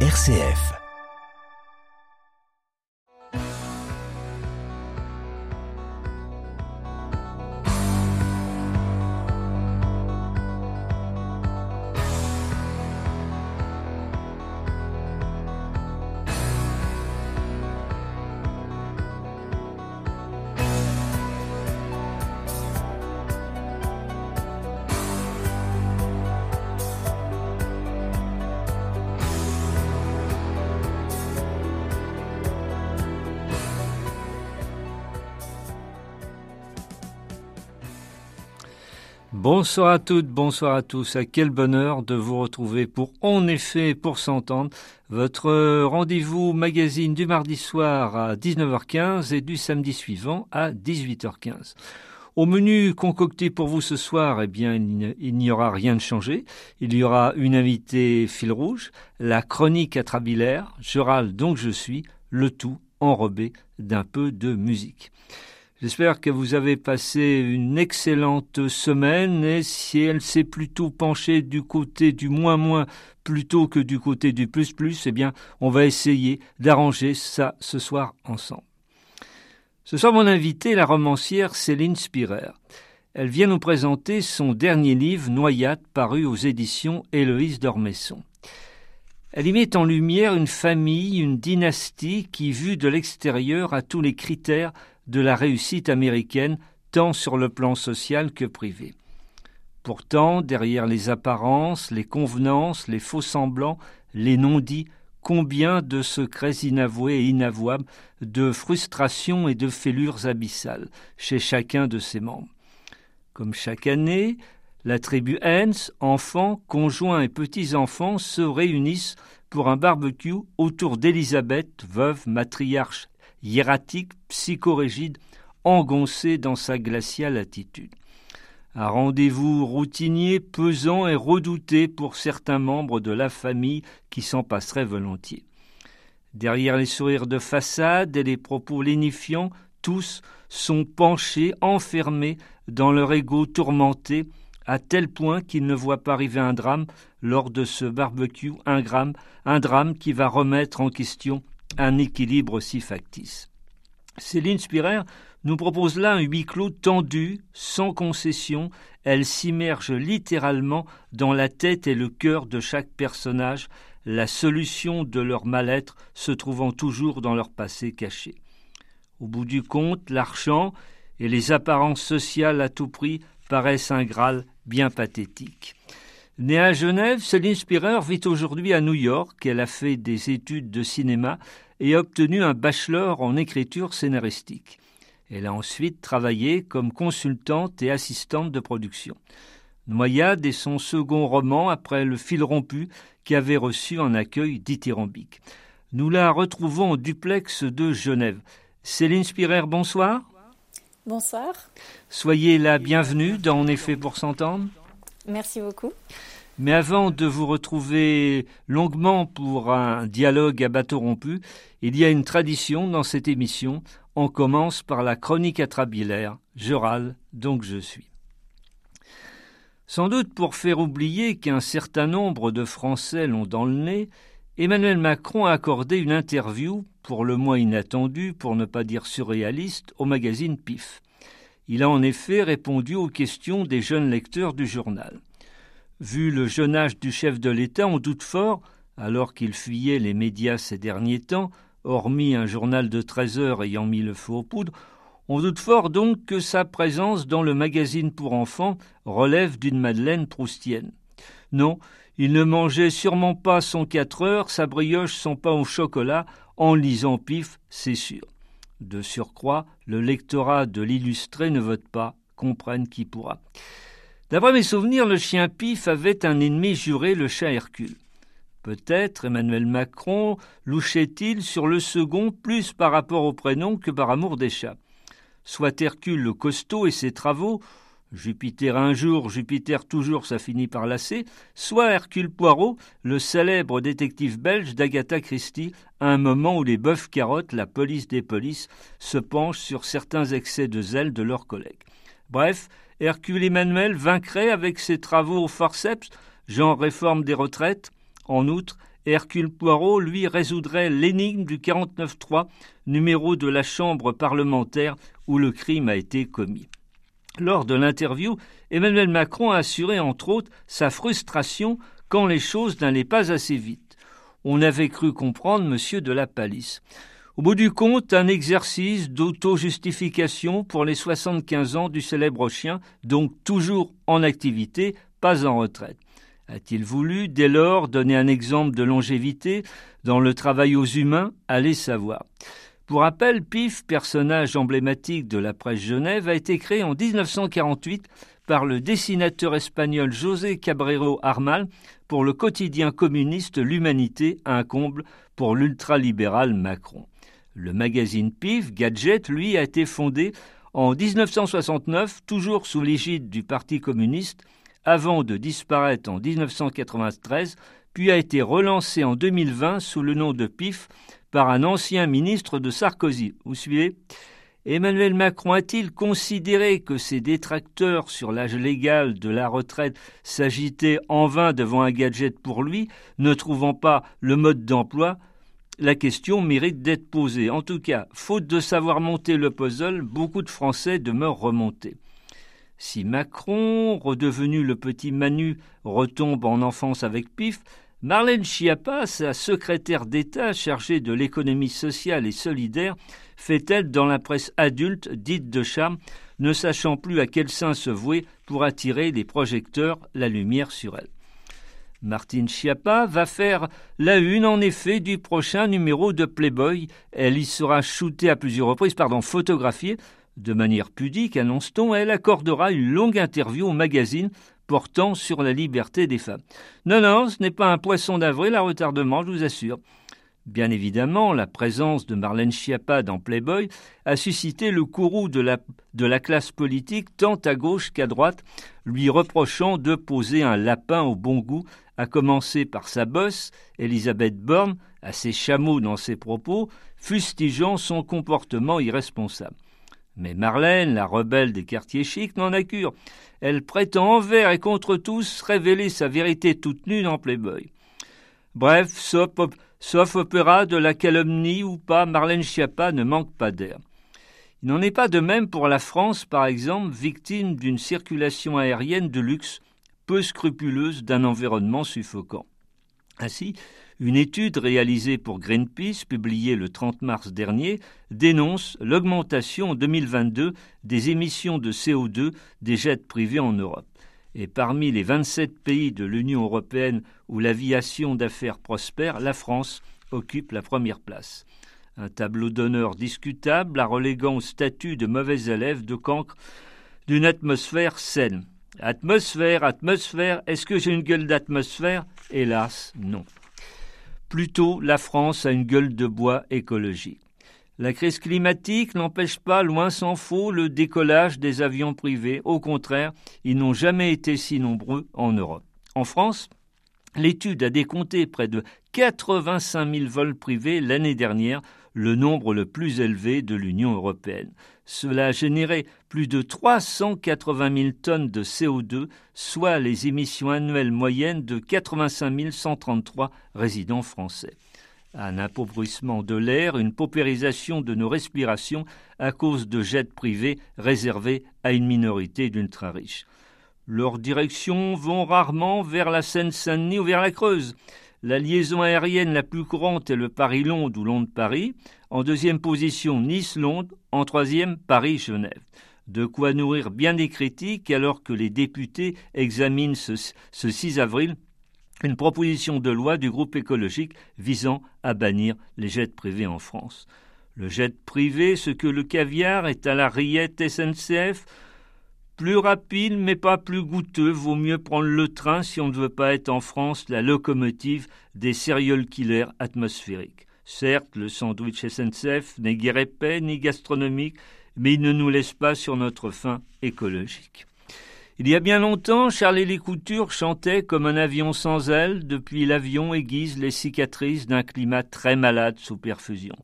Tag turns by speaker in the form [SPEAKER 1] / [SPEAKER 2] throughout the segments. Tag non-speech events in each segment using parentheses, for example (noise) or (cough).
[SPEAKER 1] RCF.
[SPEAKER 2] Bonsoir à toutes, bonsoir à tous. À quel bonheur de vous retrouver pour En effet, pour s'entendre, votre rendez-vous magazine du mardi soir à 19h15 et du samedi suivant à 18h15. Au menu concocté pour vous ce soir, eh bien, il n'y aura rien de changé. Il y aura une invitée fil rouge, la chronique atrabilaire, je râle donc je suis, le tout enrobé d'un peu de musique. J'espère que vous avez passé une excellente semaine et si elle s'est plutôt penchée du côté du moins moins plutôt que du côté du plus plus, eh bien, on va essayer d'arranger ça ce soir ensemble. Ce soir, mon invité, la romancière Céline Spirer. Elle vient nous présenter son dernier livre, Noyade, paru aux éditions Héloïse d'Ormesson. Elle y met en lumière une famille, une dynastie qui, vue de l'extérieur, a tous les critères de la réussite américaine, tant sur le plan social que privé. Pourtant, derrière les apparences, les convenances, les faux semblants, les non-dits, combien de secrets inavoués et inavouables, de frustrations et de fêlures abyssales chez chacun de ses membres. Comme chaque année, la tribu Hens, enfants, conjoints et petits-enfants, se réunissent pour un barbecue autour d'Élisabeth, veuve, matriarche hiératique, psychorégide, engoncé dans sa glaciale attitude. Un rendez-vous routinier, pesant et redouté pour certains membres de la famille qui s'en passeraient volontiers. Derrière les sourires de façade et les propos lénifiants, tous sont penchés, enfermés dans leur ego tourmenté, à tel point qu'ils ne voient pas arriver un drame lors de ce barbecue, un, un drame qui va remettre en question un équilibre si factice. Céline Spirer nous propose là un huis clos tendu, sans concession. Elle s'immerge littéralement dans la tête et le cœur de chaque personnage, la solution de leur mal-être se trouvant toujours dans leur passé caché. Au bout du compte, l'argent et les apparences sociales à tout prix paraissent un Graal bien pathétique. Née à Genève, Céline Spirer vit aujourd'hui à New York. Elle a fait des études de cinéma et a obtenu un bachelor en écriture scénaristique. Elle a ensuite travaillé comme consultante et assistante de production. Noyade est son second roman après Le fil rompu qui avait reçu un accueil dithyrambique. Nous la retrouvons au duplex de Genève. Céline Spirer, bonsoir.
[SPEAKER 3] Bonsoir.
[SPEAKER 2] Soyez la bienvenue dans En effet pour s'entendre.
[SPEAKER 3] Merci beaucoup.
[SPEAKER 2] Mais avant de vous retrouver longuement pour un dialogue à bateau rompu, il y a une tradition dans cette émission. On commence par la chronique atrabilaire. Je râle, donc je suis. Sans doute pour faire oublier qu'un certain nombre de Français l'ont dans le nez, Emmanuel Macron a accordé une interview, pour le moins inattendue, pour ne pas dire surréaliste, au magazine PIF. Il a en effet répondu aux questions des jeunes lecteurs du journal. Vu le jeune âge du chef de l'État, on doute fort, alors qu'il fuyait les médias ces derniers temps, hormis un journal de 13 heures ayant mis le feu aux poudres, on doute fort donc que sa présence dans le magazine pour enfants relève d'une Madeleine proustienne. Non, il ne mangeait sûrement pas son quatre heures, sa brioche, son pain au chocolat, en lisant pif, c'est sûr. De surcroît, le lectorat de l'illustré ne vote pas, comprenne qui pourra. D'après mes souvenirs, le chien Pif avait un ennemi juré, le chat Hercule. Peut-être Emmanuel Macron louchait-il sur le second plus par rapport au prénom que par amour des chats. Soit Hercule le costaud et ses travaux, Jupiter un jour, Jupiter toujours, ça finit par lasser, soit Hercule Poirot, le célèbre détective belge d'Agatha Christie, à un moment où les bœufs carottes, la police des polices, se penchent sur certains excès de zèle de leurs collègues. Bref, Hercule Emmanuel vaincrait avec ses travaux au forceps, genre réforme des retraites. En outre, Hercule Poirot, lui, résoudrait l'énigme du 49.3, numéro de la Chambre parlementaire où le crime a été commis. Lors de l'interview, Emmanuel Macron a assuré entre autres sa frustration quand les choses n'allaient pas assez vite. On avait cru comprendre M. de la Palisse. Au bout du compte, un exercice d'auto-justification pour les 75 ans du célèbre chien, donc toujours en activité, pas en retraite. A-t-il voulu, dès lors, donner un exemple de longévité dans le travail aux humains? Allez savoir. Pour rappel, PIF, personnage emblématique de la presse Genève, a été créé en 1948 par le dessinateur espagnol José Cabrero Armal pour le quotidien communiste L'Humanité, un comble pour l'ultralibéral Macron. Le magazine PIF, Gadget, lui, a été fondé en 1969, toujours sous l'égide du Parti communiste, avant de disparaître en 1993, puis a été relancé en 2020 sous le nom de PIF par un ancien ministre de Sarkozy. Vous suivez? Emmanuel Macron a-t-il considéré que ses détracteurs sur l'âge légal de la retraite s'agitaient en vain devant un gadget pour lui, ne trouvant pas le mode d'emploi? La question mérite d'être posée. En tout cas, faute de savoir monter le puzzle, beaucoup de Français demeurent remontés. Si Macron, redevenu le petit Manu, retombe en enfance avec Pif, Marlène Schiappa, sa secrétaire d'État chargée de l'économie sociale et solidaire, fait-elle dans la presse adulte dite de charme, ne sachant plus à quel sein se vouer pour attirer les projecteurs, la lumière sur elle. Martine Schiappa va faire la une en effet du prochain numéro de Playboy. Elle y sera shootée à plusieurs reprises, pardon, photographiée de manière pudique, annonce-t-on, elle accordera une longue interview au magazine portant sur la liberté des femmes. Non, non, ce n'est pas un poisson d'avril à retardement, je vous assure. Bien évidemment, la présence de Marlène Schiappa dans Playboy a suscité le courroux de la, de la classe politique tant à gauche qu'à droite, lui reprochant de poser un lapin au bon goût, à commencer par sa bosse, Elisabeth Borne, assez chameau dans ses propos, fustigeant son comportement irresponsable. Mais Marlène, la rebelle des quartiers chics, n'en a cure. Elle prétend envers et contre tous révéler sa vérité toute nue dans Playboy. Bref, sauf, opéra de la calomnie ou pas, Marlène Schiappa ne manque pas d'air. Il n'en est pas de même pour la France, par exemple, victime d'une circulation aérienne de luxe peu scrupuleuse d'un environnement suffocant. Ainsi, une étude réalisée pour Greenpeace, publiée le 30 mars dernier, dénonce l'augmentation en 2022 des émissions de CO2 des jets privés en Europe. Et parmi les 27 pays de l'Union européenne où l'aviation d'affaires prospère, la France occupe la première place. Un tableau d'honneur discutable, la reléguant au statut de mauvais élève de cancre d'une atmosphère saine. Atmosphère, atmosphère, est-ce que j'ai une gueule d'atmosphère? Hélas, non. Plutôt, la France a une gueule de bois écologique. La crise climatique n'empêche pas, loin s'en faut, le décollage des avions privés. Au contraire, ils n'ont jamais été si nombreux en Europe. En France, l'étude a décompté près de 85 000 vols privés l'année dernière, le nombre le plus élevé de l'Union européenne. Cela a généré plus de 380 000 tonnes de CO2, soit les émissions annuelles moyennes de 85 133 résidents français. Un appauvrissement de l'air, une paupérisation de nos respirations à cause de jets privés réservés à une minorité d'ultra-riches. Leurs directions vont rarement vers la Seine-Saint-Denis ou vers la Creuse. La liaison aérienne la plus courante est le Paris-Londres ou Londres-Paris. En deuxième position, Nice-Londres. En troisième, Paris-Genève. De quoi nourrir bien des critiques alors que les députés examinent ce, 6 avril une proposition de loi du groupe écologique visant à bannir les jets privés en France. Le jet privé, ce que le caviar est à la rillette SNCF, plus rapide mais pas plus goûteux, vaut mieux prendre le train si on ne veut pas être en France la locomotive des serial killers atmosphériques. Certes, le sandwich SNCF n'est guère épais ni gastronomique, mais il ne nous laisse pas sur notre faim écologique. Il y a bien longtemps, Charles Couture chantait comme un avion sans ailes, depuis l'avion aiguise les cicatrices d'un climat très malade sous perfusion.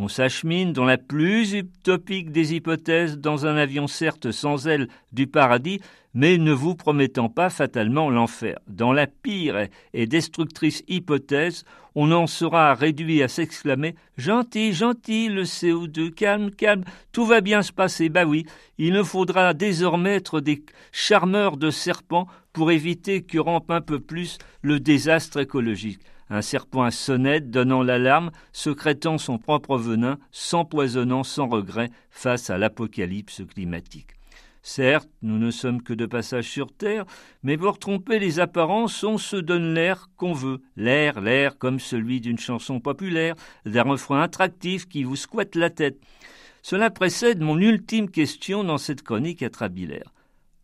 [SPEAKER 2] On s'achemine dans la plus utopique des hypothèses dans un avion certes sans ailes du paradis, mais ne vous promettant pas fatalement l'enfer. Dans la pire et destructrice hypothèse, on en sera réduit à s'exclamer Gentil, gentil, le CO2, calme, calme, tout va bien se passer. Bah oui, il ne faudra désormais être des charmeurs de serpents pour éviter que rampe un peu plus le désastre écologique un serpent à sonnette donnant l'alarme, secrétant son propre venin, s'empoisonnant sans regret face à l'apocalypse climatique. Certes, nous ne sommes que de passage sur Terre, mais pour tromper les apparences, on se donne l'air qu'on veut. L'air, l'air comme celui d'une chanson populaire, d'un refrain attractif qui vous squatte la tête. Cela précède mon ultime question dans cette chronique atrabilaire.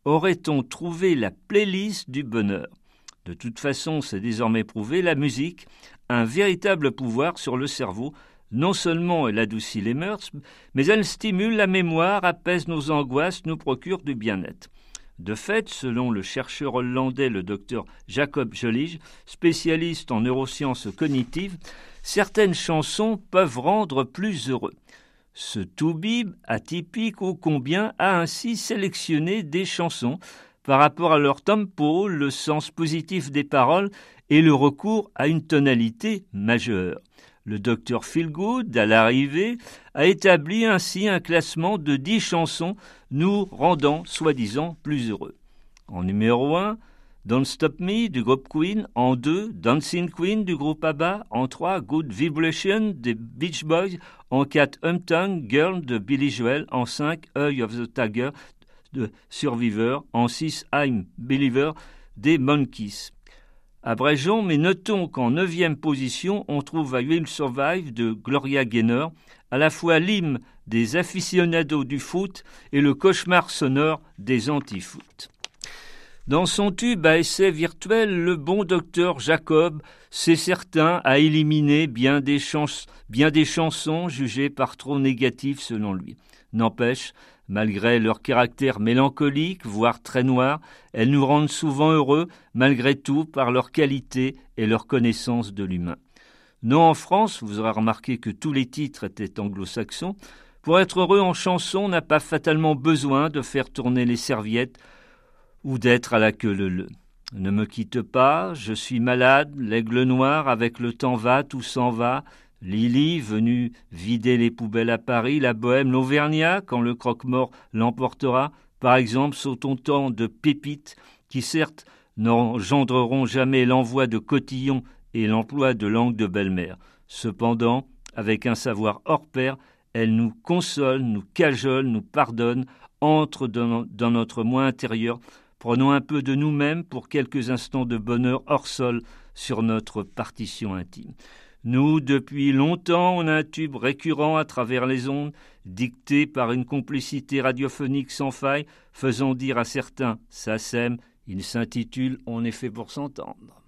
[SPEAKER 2] Aurait-on trouvé la playlist du bonheur? De toute façon, c'est désormais prouvé, la musique a un véritable pouvoir sur le cerveau. Non seulement elle adoucit les mœurs, mais elle stimule la mémoire, apaise nos angoisses, nous procure du bien-être. De fait, selon le chercheur hollandais le docteur Jacob Jolige, spécialiste en neurosciences cognitives, certaines chansons peuvent rendre plus heureux. Ce Toubib, atypique ô combien, a ainsi sélectionné des chansons par rapport à leur tempo, le sens positif des paroles et le recours à une tonalité majeure. Le docteur Philgood, à l'arrivée, a établi ainsi un classement de dix chansons nous rendant soi-disant plus heureux. En numéro 1, Don't Stop Me du groupe Queen. En 2, Dancing Queen du groupe ABBA. En 3, Good Vibration des Beach Boys. En 4, Hometown Girl de Billy Joel. En 5, Eye of the Tiger de en 6 I'm Believer des Monkeys. Abrégeons, mais notons qu'en neuvième position, on trouve I Will Survive de Gloria Gaynor, à la fois l'hymne des aficionados du foot et le cauchemar sonore des anti-foot. Dans son tube à essai virtuel, le bon docteur Jacob, c'est certain, a éliminé bien des, bien des chansons jugées par trop négatives selon lui. N'empêche, Malgré leur caractère mélancolique, voire très noir, elles nous rendent souvent heureux, malgré tout, par leur qualité et leur connaissance de l'humain. Non, en France, vous aurez remarqué que tous les titres étaient anglo-saxons. Pour être heureux en chanson, on n'a pas fatalement besoin de faire tourner les serviettes ou d'être à la queue leu. Ne me quitte pas, je suis malade, l'aigle noir avec le temps va, tout s'en va, Lily, venue vider les poubelles à Paris, la bohème, l'Auvergnat, quand le croque-mort l'emportera, par exemple, sautons tant de pépites qui, certes, n'engendreront jamais l'envoi de cotillons et l'emploi de langue de belle-mère. Cependant, avec un savoir hors pair, elle nous console, nous cajole, nous pardonne, entre dans, dans notre moi intérieur. Prenons un peu de nous-mêmes pour quelques instants de bonheur hors sol sur notre partition intime. Nous, depuis longtemps, on a un tube récurrent à travers les ondes, dicté par une complicité radiophonique sans faille, faisant dire à certains ça sème, il s'intitule On est fait pour s'entendre.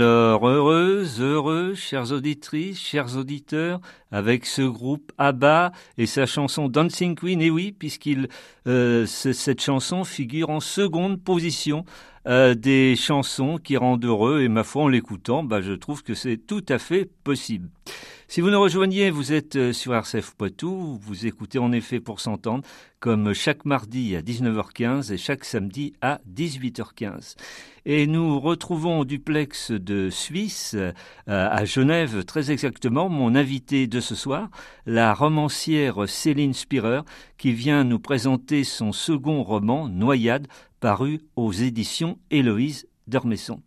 [SPEAKER 2] Alors, heureuse, heureux, chères auditrices, chers auditeurs, avec ce groupe ABBA et sa chanson Dancing Queen, et oui, puisqu'il euh, cette chanson figure en seconde position euh, des chansons qui rendent heureux, et ma foi, en l'écoutant, bah, je trouve que c'est tout à fait possible. Si vous nous rejoignez, vous êtes euh, sur RCF Poitou, vous écoutez en effet pour s'entendre, comme chaque mardi à 19h15 et chaque samedi à 18h15. Et nous retrouvons au duplex de Suisse, euh, à Genève très exactement, mon invité de ce soir, la romancière Céline Spirer, qui vient nous présenter son second roman, Noyade, paru aux éditions Héloïse d'Ormesson.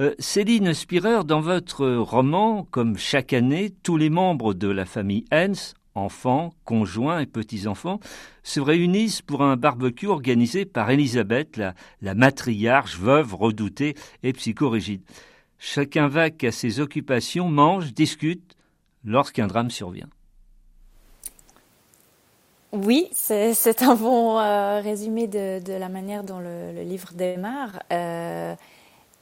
[SPEAKER 2] Euh, Céline Spirer, dans votre roman, comme chaque année, tous les membres de la famille Hens, enfants, conjoints et petits-enfants, se réunissent pour un barbecue organisé par Elisabeth, la, la matriarche, veuve, redoutée et psychorigide. Chacun vaque à ses occupations, mange, discute, lorsqu'un drame survient.
[SPEAKER 3] Oui, c'est un bon euh, résumé de, la manière dont le, livre démarre. Euh,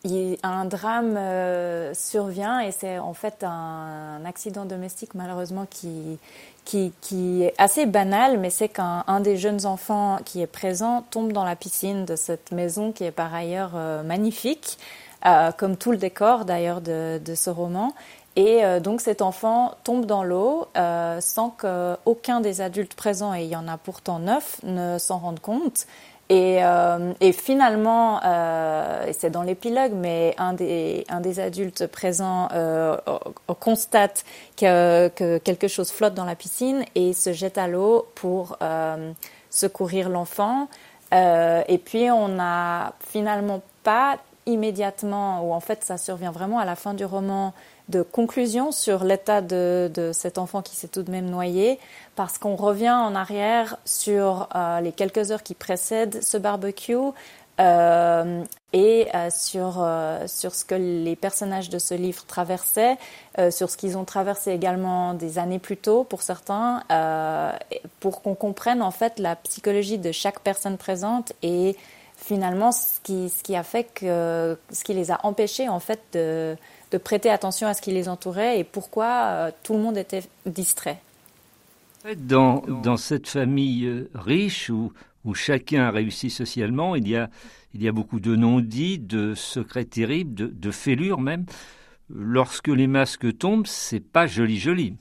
[SPEAKER 3] un drame euh, survient et c'est en fait un, accident domestique malheureusement qui, qui, est assez banal, mais c'est qu'un des jeunes enfants qui est présent tombe dans la piscine de cette maison qui est par ailleurs euh, magnifique, euh, comme tout le décor d'ailleurs de, de, ce roman. Et donc cet enfant tombe dans l'eau sans qu'aucun des adultes présents, et il y en a pourtant neuf, ne s'en rende compte. Et, euh, et finalement, euh, c'est dans l'épilogue, mais un des, un des adultes présents euh, constate que, que, quelque chose flotte dans la piscine et se jette à l'eau pour euh, secourir l'enfant. Euh, et puis on n'a finalement pas immédiatement, ou en fait ça survient vraiment à la fin du roman, de conclusion sur l'état de, de, cet enfant qui s'est tout de même noyé, parce qu'on revient en arrière sur euh, les quelques heures qui précèdent ce barbecue euh, et euh, sur, sur ce que les personnages de ce livre traversaient, sur ce qu'ils ont traversé également des années plus tôt pour certains, pour qu'on comprenne en fait la psychologie de chaque personne présente et finalement ce qui, ce qui a fait que ce qui les a empêchés en fait de de prêter attention à ce qui les entourait et pourquoi euh, tout le monde était distrait.
[SPEAKER 2] Dans, dans cette famille euh, riche où, où chacun a réussi socialement, il y a, il y a beaucoup de non-dits, de secrets terribles, de, de fêlures même. Lorsque les masques tombent, c'est pas joli joli.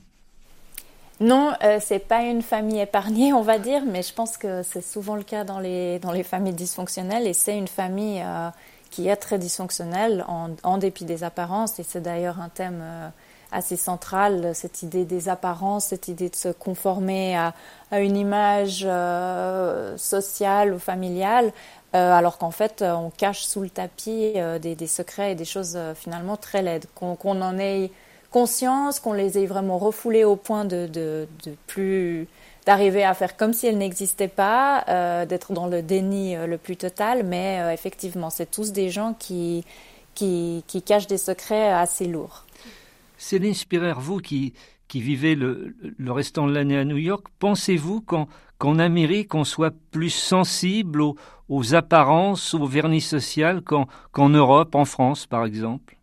[SPEAKER 3] Non, euh, c'est pas une famille épargnée, on va dire, mais je pense que c'est souvent le cas dans les, dans les familles dysfonctionnelles et c'est une famille euh, qui est très dysfonctionnelle en, dépit des apparences. Et c'est d'ailleurs un thème euh, assez central, cette idée des apparences, cette idée de se conformer à, une image euh, sociale ou familiale, euh, alors qu'en fait, on cache sous le tapis des, secrets et des choses finalement très laides. Qu'on en ait conscience, qu'on les ait vraiment refoulées au point de, de plus d'arriver à faire comme si elle n'existait pas, euh, d'être dans le déni euh, le plus total, mais euh, effectivement, c'est tous des gens qui, qui, cachent des secrets assez lourds.
[SPEAKER 2] Céline Spirer, vous qui, qui vivez le, le restant de l'année à New York, pensez-vous qu'en Amérique, on soit plus sensible aux, aux apparences, au vernis social qu'en Europe, en France par exemple?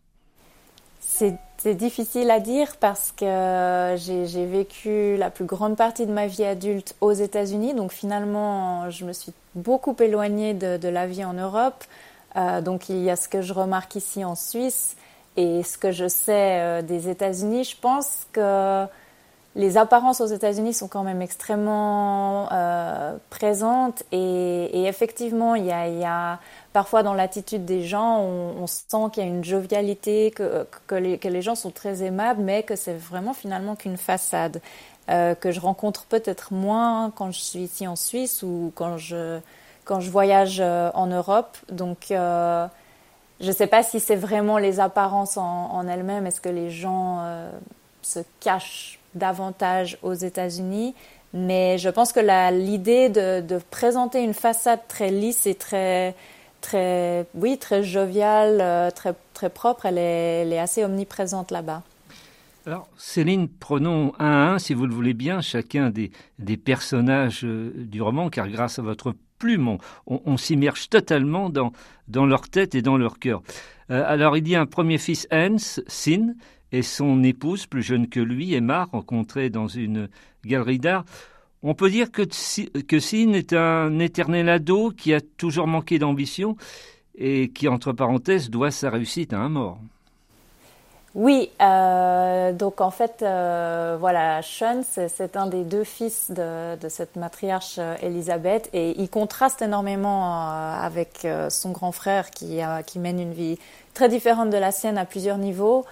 [SPEAKER 3] C'est c'est difficile à dire parce que j'ai vécu la plus grande partie de ma vie adulte aux États-Unis, donc finalement je me suis beaucoup éloignée de, la vie en Europe. Euh, donc il y a ce que je remarque ici en Suisse et ce que je sais euh, des États-Unis. Je pense que les apparences aux États-Unis sont quand même extrêmement euh, présentes et, effectivement, il y, a, parfois dans l'attitude des gens, on, sent qu'il y a une jovialité, que, que, les, gens sont très aimables, mais que c'est vraiment finalement qu'une façade euh, que je rencontre peut-être moins quand je suis ici en Suisse ou quand je quand je voyage euh, en Europe. Donc je ne sais pas si c'est vraiment les apparences en, en elles-mêmes. Est-ce que les gens se cachent davantage aux États-Unis? Mais je pense que l'idée de, de, présenter une façade très lisse et très, très, oui, très joviale, euh, très, très propre, elle est, assez omniprésente là-bas.
[SPEAKER 2] Alors, Céline, prenons un à un, si vous le voulez bien, chacun des, personnages euh, du roman, car grâce à votre plume, on, s'immerge totalement dans, dans leur tête et dans leur cœur. Euh, alors il y a un premier fils, Hans, Sin, et son épouse, plus jeune que lui, Emma, rencontrée dans une galerie d'art. On peut dire que, que Sin est un éternel ado qui a toujours manqué d'ambition et qui, entre parenthèses, doit sa réussite à un mort.
[SPEAKER 3] Oui, euh, donc en fait, euh, voilà, Sean, c'est un des deux fils de, cette matriarche euh, Elisabeth et il contraste énormément avec son grand frère qui, qui mène une vie très différente de la sienne à plusieurs niveaux.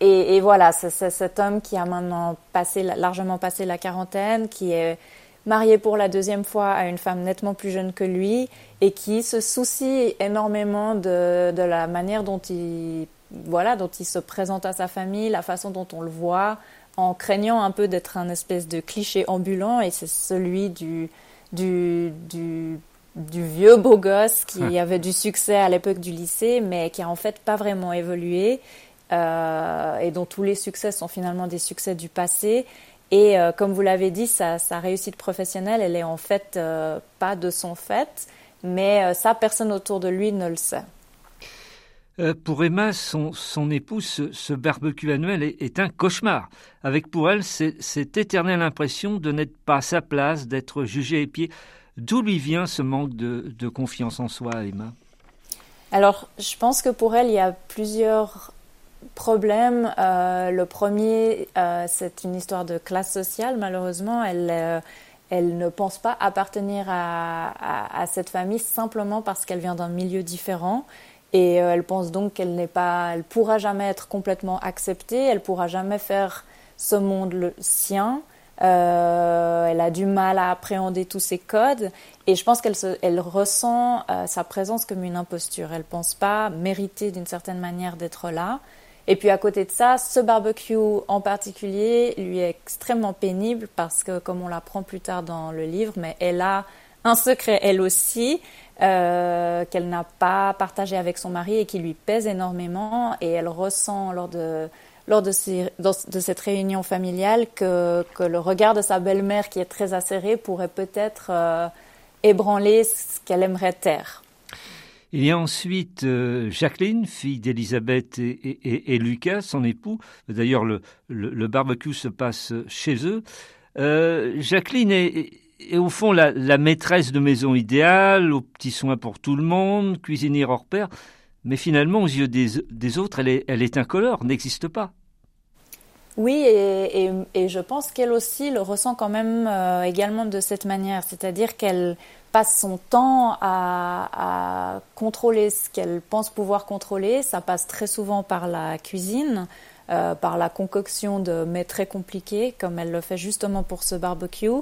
[SPEAKER 3] Et, voilà, c'est cet homme qui a maintenant passé, largement passé la quarantaine, qui est marié pour la deuxième fois à une femme nettement plus jeune que lui et qui se soucie énormément de, de la manière dont il, voilà, dont il se présente à sa famille, la façon dont on le voit, en craignant un peu d'être un espèce de cliché ambulant et c'est celui du, du, du, du, vieux beau gosse qui avait du succès à l'époque du lycée mais qui a en fait pas vraiment évolué euh, et dont tous les succès sont finalement des succès du passé. Et euh, comme vous l'avez dit, sa, réussite professionnelle, elle est en fait euh, pas de son fait, mais ça, personne autour de lui ne le sait.
[SPEAKER 2] pour Emma, son, son épouse, ce, barbecue annuel est, un cauchemar. Avec pour elle cette éternelle impression de n'être pas à sa place, d'être jugée pieds. D'où lui vient ce manque de, de confiance en soi, Emma?
[SPEAKER 3] Alors, je pense que pour elle, il y a plusieurs problème. Euh, le premier, euh, c'est une histoire de classe sociale. Malheureusement, elle, euh, elle ne pense pas appartenir à, cette famille simplement parce qu'elle vient d'un milieu différent. Et elle pense donc qu'elle n'est pas, elle pourra jamais être complètement acceptée. Elle pourra jamais faire ce monde le sien. elle a du mal à appréhender tous ces codes et je pense qu'elle elle ressent sa présence comme une imposture. Elle pense pas mériter d'une certaine manière d'être là. Et puis à côté de ça, ce barbecue en particulier lui est extrêmement pénible parce que, comme on l'apprend plus tard dans le livre, mais elle a un secret elle aussi euh, qu'elle n'a pas partagé avec son mari et qui lui pèse énormément et elle ressent lors de lors de, de cette réunion familiale que, que, le regard de sa belle-mère qui est très acéré pourrait peut-être euh, ébranler ce qu'elle aimerait taire.
[SPEAKER 2] Il y a ensuite euh, Jacqueline, fille d'Elisabeth et, Lucas, son époux. D'ailleurs, le, barbecue se passe chez eux. Euh, Jacqueline est, au fond la, maîtresse de maison idéale, aux petits soins pour tout le monde, cuisinière hors pair. Mais finalement, aux yeux des, autres, elle est, elle est incolore, n'existe pas.
[SPEAKER 3] Oui, et, je pense qu'elle aussi le ressent quand même euh, également de cette manière, c'est-à-dire qu'elle passe son temps à, contrôler ce qu'elle pense pouvoir contrôler. Ça passe très souvent par la cuisine, euh, par la concoction de mets très compliqués, comme elle le fait justement pour ce barbecue,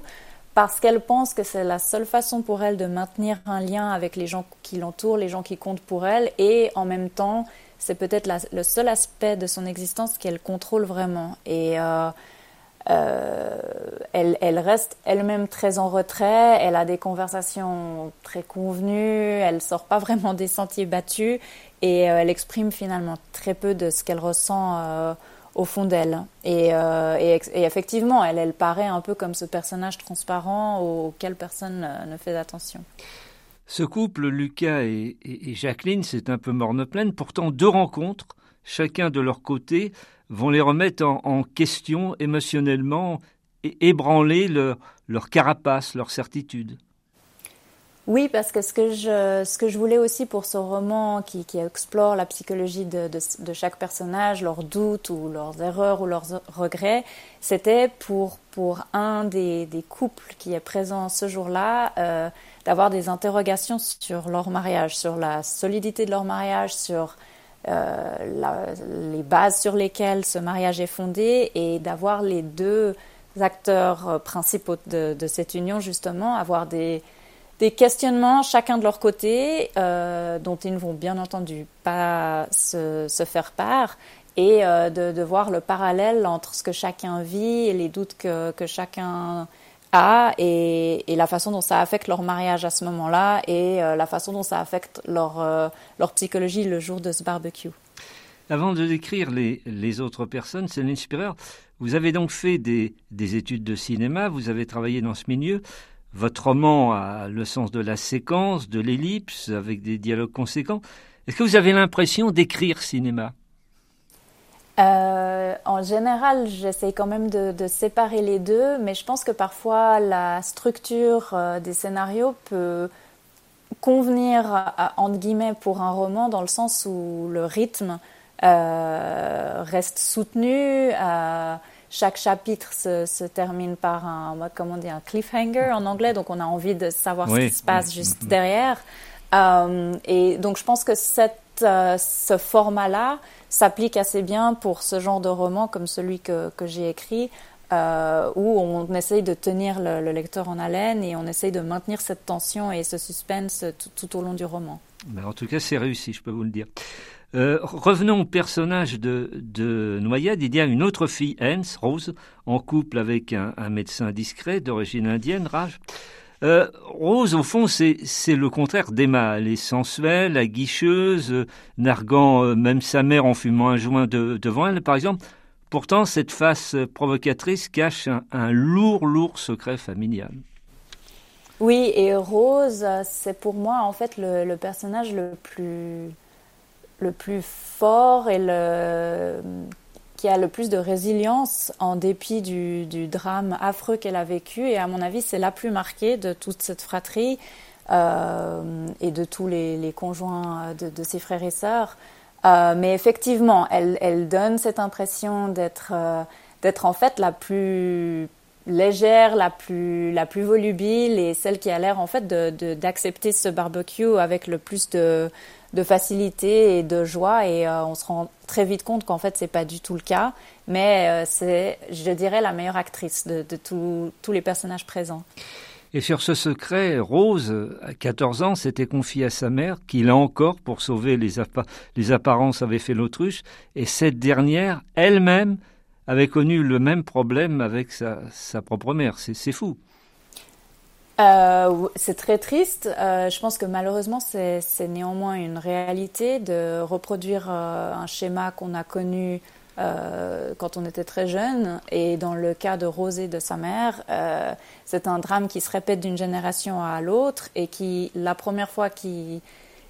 [SPEAKER 3] parce qu'elle pense que c'est la seule façon pour elle de maintenir un lien avec les gens qui l'entourent, les gens qui comptent pour elle, et en même temps, c'est peut-être le seul aspect de son existence qu'elle contrôle vraiment. Et euh, euh, elle, reste elle-même très en retrait, elle a des conversations très convenues, elle sort pas vraiment des sentiers battus et euh, elle exprime finalement très peu de ce qu'elle ressent au fond d'elle. Et, effectivement, elle paraît un peu comme ce personnage transparent auquel personne ne fait attention.
[SPEAKER 2] Ce couple, Lucas et, Jacqueline, c'est un peu morne-pleine. Pourtant, deux rencontres, chacun de leur côté, vont les remettre en, question émotionnellement et ébranler leur, leur carapace, leur certitude.
[SPEAKER 3] Oui, parce que ce que je, ce que je voulais aussi pour ce roman qui, qui explore la psychologie de, de, chaque personnage, leurs doutes ou leurs erreurs ou leurs regrets, c'était pour, pour un des, des, couples qui est présent ce jour-là, euh, d'avoir des interrogations sur leur mariage, sur la solidité de leur mariage, sur euh, les bases sur lesquelles ce mariage est fondé et d'avoir les deux acteurs principaux de, cette union, justement, avoir des, des, questionnements chacun de leur côté, euh, dont ils ne vont bien entendu pas se, faire part, et de, de, voir le parallèle entre ce que chacun vit et les doutes que, chacun a et, la façon dont ça affecte leur mariage à ce moment-là et euh, la façon dont ça affecte leur, euh, psychologie le jour de ce barbecue.
[SPEAKER 2] Avant de décrire les, autres personnes, Céline Spirer, vous avez donc fait des, études de cinéma, vous avez travaillé dans ce milieu. Votre roman a le sens de la séquence, de l'ellipse, avec des dialogues conséquents. Est-ce que vous avez l'impression d'écrire cinéma?
[SPEAKER 3] Euh, en général, j'essaie quand même de, séparer les deux, mais je pense que parfois la structure euh, des scénarios peut convenir, entre guillemets, pour un roman, dans le sens où le rythme euh, reste soutenu. Chaque chapitre se, termine par un, comment dire, un cliffhanger en anglais, donc on a envie de savoir ce qui se passe juste mm-hmm. derrière. et donc je pense que cette, ce format-là, s'applique assez bien pour ce genre de roman comme celui que, que j'ai écrit, euh, où on essaye de tenir le, lecteur en haleine et on essaye de maintenir cette tension et ce suspense tout, au long du roman.
[SPEAKER 2] Ben, en tout cas, c'est réussi, je peux vous le dire. Euh, revenons au personnage de, de, Noyade. Il y a une autre fille, Hans, Rose, en couple avec un, médecin discret d'origine indienne, Raj. Euh, Rose, au fond, c'est le contraire d'Emma. Elle est sensuelle, aguicheuse, narguant euh, même sa mère en fumant un joint devant elle, par exemple. Pourtant, cette face provocatrice cache un, lourd, lourd secret familial.
[SPEAKER 3] Oui, et Rose, c'est pour moi en fait le, personnage le plus, le plus fort et le, qui a le plus de résilience en dépit du, drame affreux qu'elle a vécu. Et à mon avis, c'est la plus marquée de toute cette fratrie euh, et de tous les, conjoints de, ses frères et sœurs. Euh, mais effectivement, elle, donne cette impression d'être euh, d'être en fait la plus légère, la plus, la plus volubile et celle qui a l'air en fait d'accepter de, ce barbecue avec le plus de, de facilité et de joie et euh, on se rend très vite compte qu'en fait c'est pas du tout le cas mais euh, c'est je dirais la meilleure actrice de, tous les personnages présents
[SPEAKER 2] et sur ce secret, Rose, à 14 ans, s'était confiée à sa mère, qui, là encore, pour sauver les, les apparences, avait fait l'autruche, et cette dernière, elle-même, avait connu le même problème avec sa, sa propre mère. C'est fou.
[SPEAKER 3] Euh, c'est très triste. Euh, je pense que malheureusement, c'est néanmoins une réalité de reproduire euh, un schéma qu'on a connu quand on était très jeune. Et dans le cas de Rosé de sa mère, c'est un drame qui se répète d'une génération à l'autre et qui, la première fois qui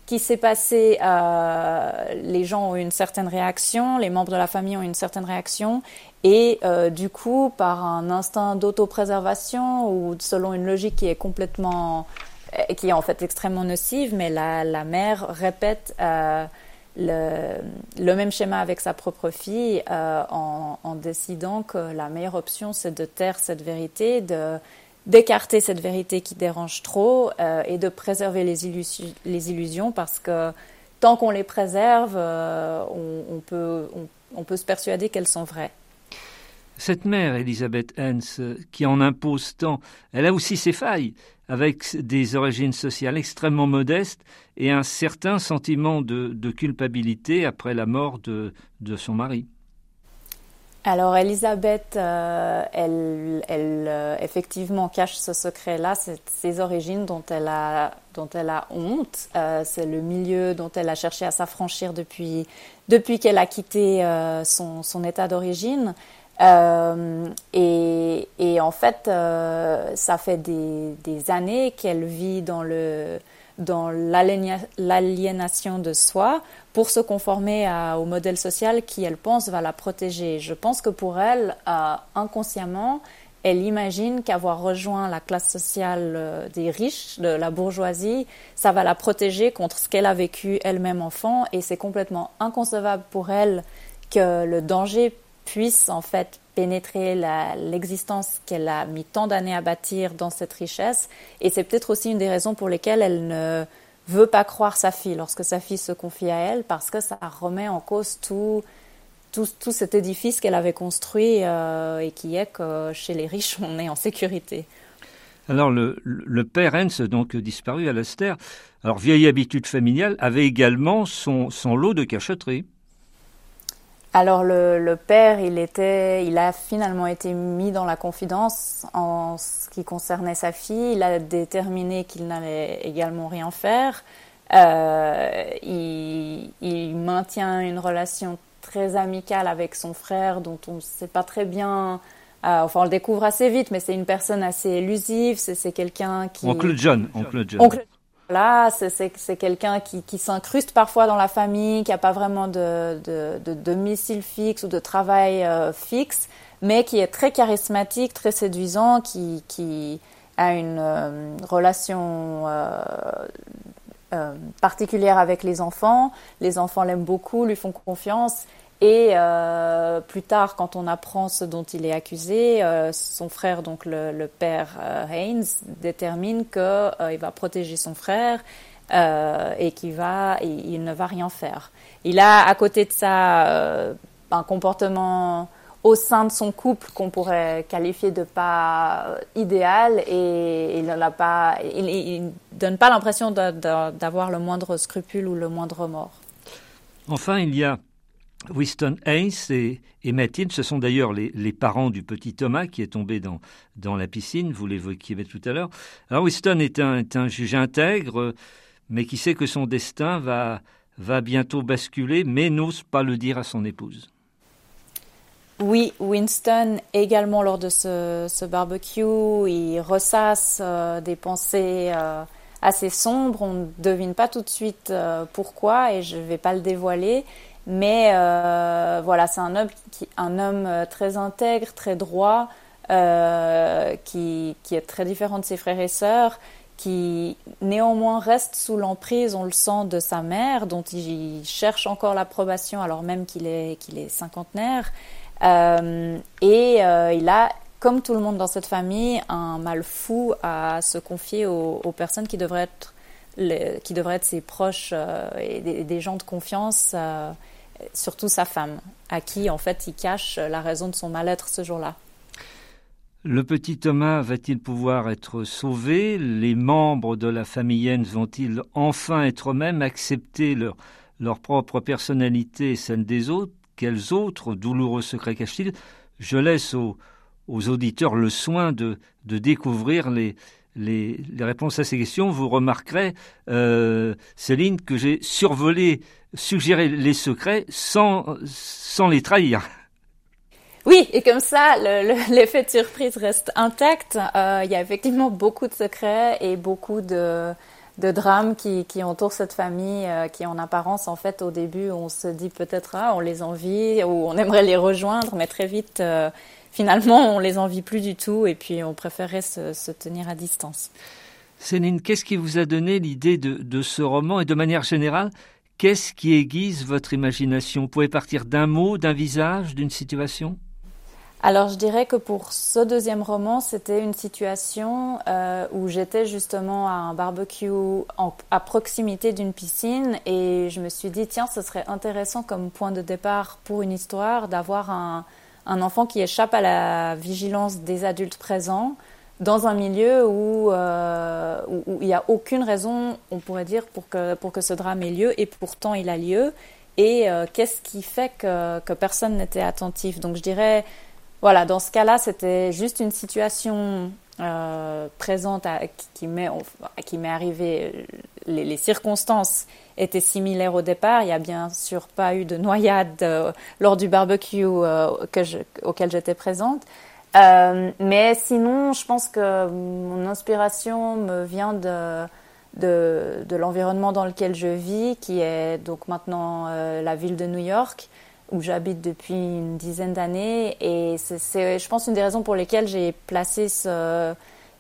[SPEAKER 3] qui s'est passé, les gens ont eu une certaine réaction, les membres de la famille ont eu une certaine réaction, et euh, du coup, par un instinct d'autopréservation ou selon une logique qui est complètement, euh, qui est en fait extrêmement nocive, mais la, la mère répète euh, le, le, même schéma avec sa propre fille euh, en, en, décidant que la meilleure option c'est de taire cette vérité, de d'écarter cette vérité qui dérange trop euh, et de préserver les, illusions, parce que tant qu'on les préserve, on, on, peut, on, on peut se persuader qu'elles sont vraies.
[SPEAKER 2] Cette mère, Elisabeth Hens, qui en impose tant, elle a aussi ses failles, avec des origines sociales extrêmement modestes et un certain sentiment de, culpabilité après la mort de, son mari.
[SPEAKER 3] Alors Elisabeth, euh, elle, euh, effectivement cache ce secret-là, ses origines dont elle a, dont elle a honte, euh, c'est le milieu dont elle a cherché à s'affranchir depuis, depuis qu'elle a quitté son, son, état d'origine. Euh, et, et, en fait, euh, ça fait des, des années qu'elle vit dans le dans l'aliénation de soi pour se conformer au modèle social qui, elle pense, va la protéger. Je pense que pour elle, euh, inconsciemment, elle imagine qu'avoir rejoint la classe sociale euh, des riches, de la bourgeoisie, ça va la protéger contre ce qu'elle a vécu elle-même enfant. Et c'est complètement inconcevable pour elle que le danger puisse en fait pénétrer l'existence qu'elle a mis tant d'années à bâtir dans cette richesse. Et c'est peut-être aussi une des raisons pour lesquelles elle ne veut pas croire sa fille lorsque sa fille se confie à elle, parce que ça remet en cause tout, tout, cet édifice qu'elle avait construit euh, et qui est que chez les riches, on est en sécurité.
[SPEAKER 2] Alors le, père Hens, donc disparu à l'Aster, alors vieille habitude familiale, avait également son, son lot de cachotterie.
[SPEAKER 3] Alors le, père, il était, il a finalement été mis dans la confidence en ce qui concernait sa fille. Il a déterminé qu'il n'allait également rien faire. Euh, il, maintient une relation très amicale avec son frère, dont on ne sait pas très bien enfin, on le découvre assez vite, mais c'est une personne assez élusive. C'est quelqu'un qui.
[SPEAKER 2] Oncle John. Oncle John.
[SPEAKER 3] Là, c'est quelqu'un qui, qui s'incruste parfois dans la famille, qui n'a pas vraiment de, de, de, domicile fixe ou de travail euh, fixe, mais qui est très charismatique, très séduisant, qui, qui a une euh, relation euh, particulière avec les enfants. Les enfants l'aiment beaucoup, lui font confiance. Et euh, plus tard, quand on apprend ce dont il est accusé, euh, son frère, donc le, le père euh, Haynes, détermine qu'il euh, va protéger son frère euh, et qu'il va, il, ne va rien faire. Il a à côté de ça un comportement au sein de son couple qu'on pourrait qualifier de pas idéal et il ne pas, il, il donne pas l'impression d'avoir le moindre scrupule ou le moindre remords.
[SPEAKER 2] Enfin, il y a Winston Haynes et, Mathilde, ce sont d'ailleurs les, les, parents du petit Thomas qui est tombé dans, dans la piscine, vous l'évoquiez tout à l'heure. Alors Winston est un, est un, juge intègre, mais qui sait que son destin va, va bientôt basculer, mais n'ose pas le dire à son épouse.
[SPEAKER 3] Oui, Winston, également lors de ce, ce barbecue, il ressasse euh, des pensées euh, assez sombres. On ne devine pas tout de suite euh, pourquoi et je ne vais pas le dévoiler. Mais euh, voilà, c'est un homme, un homme euh, très intègre, très droit, euh, qui, est très différent de ses frères et sœurs, qui néanmoins reste sous l'emprise, on le sent, de sa mère, dont il cherche encore l'approbation alors même qu'il est, qu'il est cinquantenaire. Et il a, comme tout le monde dans cette famille, un mal fou à se confier aux, personnes qui devraient être, qui devraient être ses proches et des, gens de confiance surtout sa femme, à qui en fait il cache la raison de son mal-être ce jour-là.
[SPEAKER 2] Le petit Thomas va-t-il pouvoir être sauvé? Les membres de la famille Jens vont-ils enfin être eux-mêmes, accepter leur, leur propre personnalité et celle des autres? Quels autres douloureux secrets cachent-ils Je laisse aux, aux, auditeurs le soin de, de découvrir les, les, réponses à ces questions. Vous remarquerez, euh, Céline, que j'ai survolé suggérer les secrets sans, sans les trahir.
[SPEAKER 3] Oui, et comme ça, (laughs) l'effet le, de surprise reste intact. Euh, il y a effectivement beaucoup de secrets et beaucoup de, de drames qui, entourent cette famille, euh, qui en apparence, en fait, au début, on se dit peut-être, ah, on les envie ou on aimerait les rejoindre, mais très vite, finalement, on les envie plus du tout et puis on préférait se, se tenir à distance.
[SPEAKER 2] Céline, qu'est-ce qui vous a donné l'idée de, de ce roman? Et de manière générale, Qu'est-ce qui aiguise votre imagination? Vous pouvez partir d'un mot, d'un visage, d'une situation?
[SPEAKER 3] Alors je dirais que pour ce deuxième roman, c'était une situation euh, où j'étais justement à un barbecue en, à proximité d'une piscine et je me suis dit tiens ce serait intéressant comme point de départ pour une histoire d'avoir un, un enfant qui échappe à la vigilance des adultes présents dans un milieu où, euh, il n'y a aucune raison, on pourrait dire, pour que, pour que ce drame ait lieu, et pourtant il a lieu. Et euh, qu'est-ce qui fait que, que personne n'était attentif? Donc je dirais, voilà, dans ce cas-là, c'était juste une situation euh, présente à, qui m'est qui m'est arrivée. Les, les, circonstances étaient similaires au départ. Il n'y a bien sûr pas eu de noyade euh, lors du barbecue euh, que je, auquel j'étais présente. Euh, mais sinon, je pense que mon inspiration me vient de, de, de l'environnement dans lequel je vis, qui est donc maintenant euh, la ville de New York, où j'habite depuis une dizaine d'années. Et c'est, je pense, une des raisons pour lesquelles j'ai placé ce,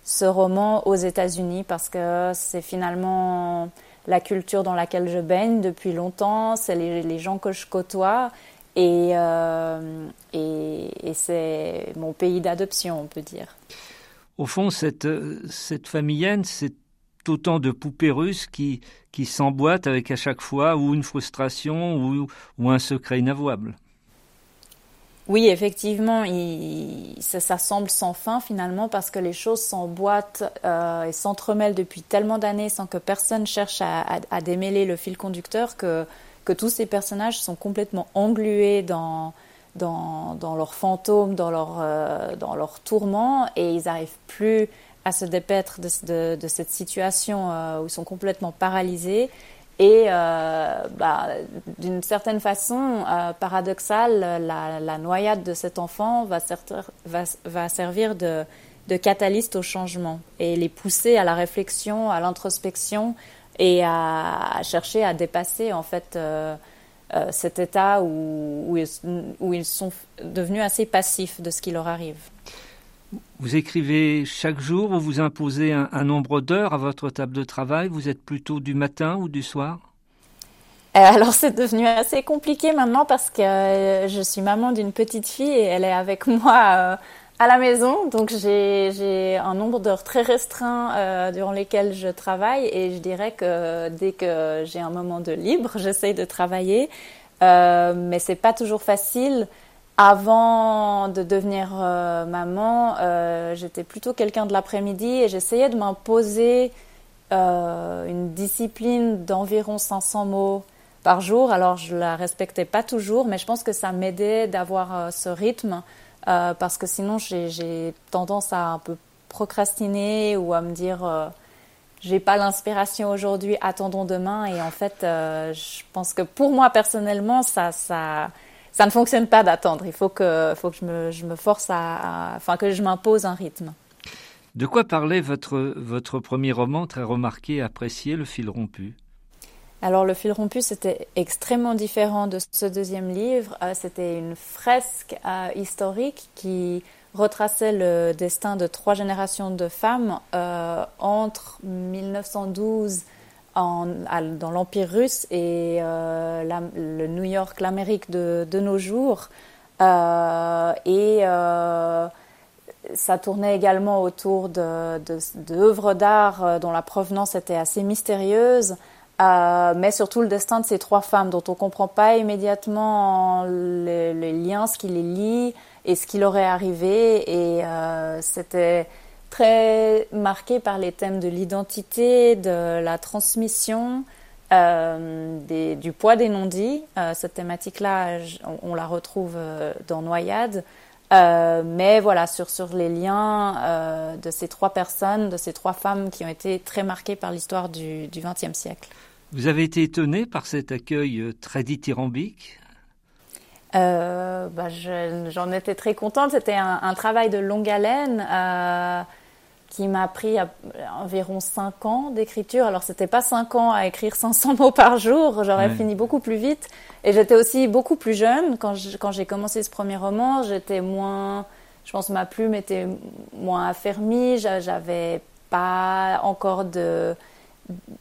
[SPEAKER 3] ce roman aux États-Unis, parce que c'est finalement la culture dans laquelle je baigne depuis longtemps, c'est les, les gens que je côtoie. Et, euh, et, c'est mon pays d'adoption, on peut dire.
[SPEAKER 2] Au fond, cette, cette famille c'est autant de poupées russes qui, qui s'emboîtent avec à chaque fois ou une frustration ou, ou un secret inavouable.
[SPEAKER 3] Oui, effectivement, ça, semble sans fin finalement parce que les choses s'emboîtent euh, et s'entremêlent depuis tellement d'années sans que personne cherche à, démêler le fil conducteur que que tous ces personnages sont complètement englués dans, dans, dans leurs fantômes, dans leur, euh, leur tourment, et ils n'arrivent plus à se dépaître de, cette situation euh, où ils sont complètement paralysés. Et bah, d'une certaine façon, paradoxale, la, noyade de cet enfant va, servir de, de catalyste au changement et les pousser à la réflexion, à l'introspection et à, chercher à dépasser en fait euh, euh, cet état où, ils, sont devenus assez passifs de ce qui leur arrive.
[SPEAKER 2] Vous écrivez chaque jour ou vous imposez un, nombre d'heures à votre table de travail Vous êtes plutôt du matin ou du soir?
[SPEAKER 3] Euh, alors c'est devenu assez compliqué maintenant parce que je suis maman d'une petite fille et elle est avec (laughs) moi à la maison, donc j'ai un nombre d'heures très restreint euh, durant lesquelles je travaille. Et je dirais que dès que j'ai un moment de libre, (laughs) j'essaye de travailler, euh, mais c'est pas toujours facile. Avant de devenir euh, maman, euh, j'étais plutôt quelqu'un de l'après-midi et j'essayais de m'imposer euh, une discipline d'environ 500 mots par jour. Alors je la respectais pas toujours, mais je pense que ça m'aidait d'avoir ce rythme. Parce que sinon j'ai tendance à un peu procrastiner ou à me dire j'ai pas l'inspiration aujourd'hui, attendons demain. Et en fait, je pense que pour moi personnellement, ça, ça, ça ne fonctionne pas d'attendre. Il faut que, faut que je me, je me force à, enfin que je m'impose un rythme.
[SPEAKER 2] De quoi parlait votre, votre premier roman très remarqué, apprécié, Le fil rompu?
[SPEAKER 3] Alors le fil rompu, c'était extrêmement différent de ce deuxième livre. Euh, c'était une fresque euh, historique qui retraçait le destin de trois générations de femmes euh, entre 1912 dans l'Empire russe et le New York, l'Amérique de, nos jours. et ça tournait également autour d'œuvres de, d'art dont la provenance était assez mystérieuse. Euh, mais surtout le destin de ces trois femmes dont on ne comprend pas immédiatement les, liens, ce qui les lie et ce qui leur est arrivé. Et euh, c'était très marqué par les thèmes de l'identité, de la transmission, euh, des, du poids des non-dits. Euh, cette thématique-là, on, on, la retrouve euh, dans Noyade. Euh, mais voilà, sur, sur les liens de ces trois personnes, de ces trois femmes qui ont été très marquées par l'histoire du XXe siècle.
[SPEAKER 2] Vous avez été étonné par cet accueil très dithyrambique?
[SPEAKER 3] Euh, bah, J'en étais très contente. C'était un, travail de longue haleine euh, qui m'a pris environ 5 ans d'écriture. Alors, c'était pas 5 ans à écrire 500 mots par jour. J'aurais fini beaucoup plus vite. Et j'étais aussi beaucoup plus jeune. Quand j'ai commencé ce premier roman, j'étais moins. Je pense que ma plume était moins affermie. J'avais pas encore de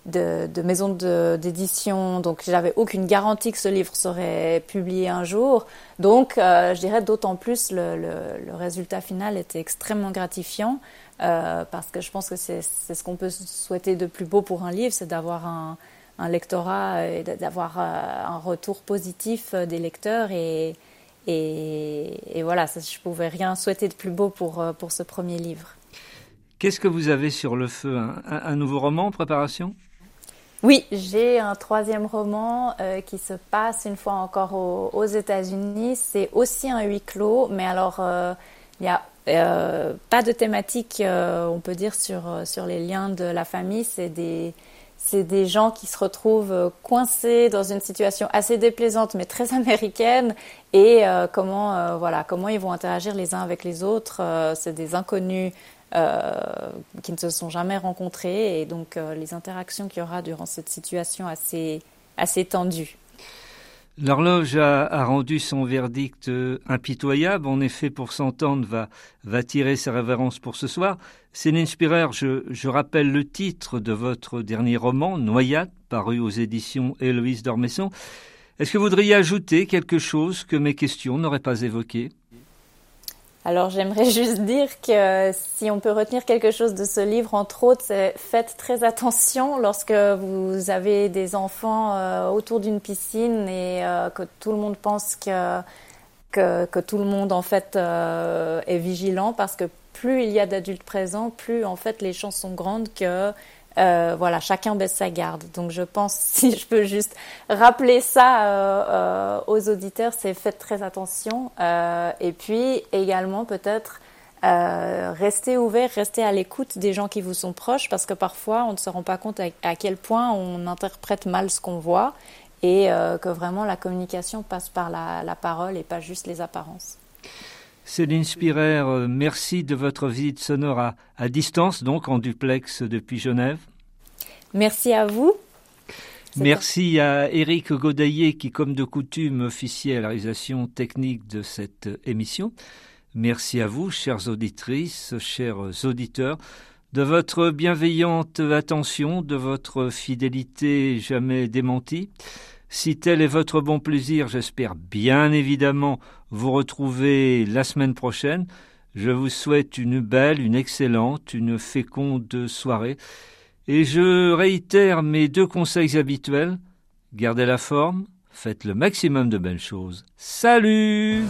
[SPEAKER 3] de, de maison d'édition, donc j'avais aucune garantie que ce livre serait publié un jour. Donc, euh, je dirais d'autant plus le, le, résultat final était extrêmement gratifiant euh, parce que je pense que c'est ce qu'on peut souhaiter de plus beau pour un livre, c'est d'avoir un, un, lectorat et d'avoir euh, un retour positif des lecteurs et, et, et voilà, ça, je pouvais rien souhaiter de plus beau pour, pour ce premier livre.
[SPEAKER 2] Qu'est-ce que vous avez sur le feu? Un, nouveau roman en préparation?
[SPEAKER 3] Oui, j'ai un troisième roman euh, qui se passe une fois encore aux, États-Unis. C'est aussi un huis clos, mais alors euh, il n'y a euh, pas de thématique, on peut dire, sur, sur les liens de la famille. C'est des, c'est des gens qui se retrouvent coincés dans une situation assez déplaisante, mais très (laughs) américaine, et comment, voilà, comment ils vont interagir les uns avec les autres. c'est des inconnus euh, qui ne se sont jamais rencontrés et donc euh, les interactions qu'il y aura durant cette situation assez, assez tendue.
[SPEAKER 2] L'horloge a, rendu son verdict euh, impitoyable. En effet, pour s'entendre, va, tirer sa révérence pour ce soir. Céline Spirer, je, je rappelle le titre de votre dernier roman, Noyade, paru aux éditions Héloïse d'Ormesson. Est-ce que vous voudriez ajouter quelque chose que mes questions n'auraient pas évoqué
[SPEAKER 3] alors j'aimerais (laughs) juste dire que si on peut retenir quelque chose de ce livre, entre autres, c'est faites très attention lorsque vous avez des enfants euh, autour d'une piscine et euh, que tout le monde pense que, tout le monde en fait euh, est vigilant parce que plus il y a d'adultes présents, plus en fait les chances sont grandes que euh, voilà, chacun baisse sa garde. Donc je pense, (laughs) si je peux juste rappeler ça euh, euh, aux auditeurs, c'est faites très attention. et puis également peut-être euh, restez ouverts, restez à l'écoute des gens qui vous sont proches parce que parfois on ne se rend pas compte à, quel point on interprète mal ce qu'on voit et euh, que vraiment la communication passe par la, parole et pas juste les apparences.
[SPEAKER 2] Céline Spirer, euh, merci de votre visite sonore à, à distance, donc en duplex depuis Genève.
[SPEAKER 3] Merci à vous.
[SPEAKER 2] Merci à Éric Godaillé qui, comme de coutume, officiait à la réalisation technique de cette émission. Merci à vous, chères auditrices, chers auditeurs, de votre bienveillante attention, de votre fidélité jamais démentie. Si tel est votre bon plaisir, j'espère bien évidemment vous retrouver la semaine prochaine. Je vous souhaite une belle, une excellente, une féconde soirée. Et je réitère mes deux conseils habituels. Gardez la forme, faites le maximum de belles choses. Salut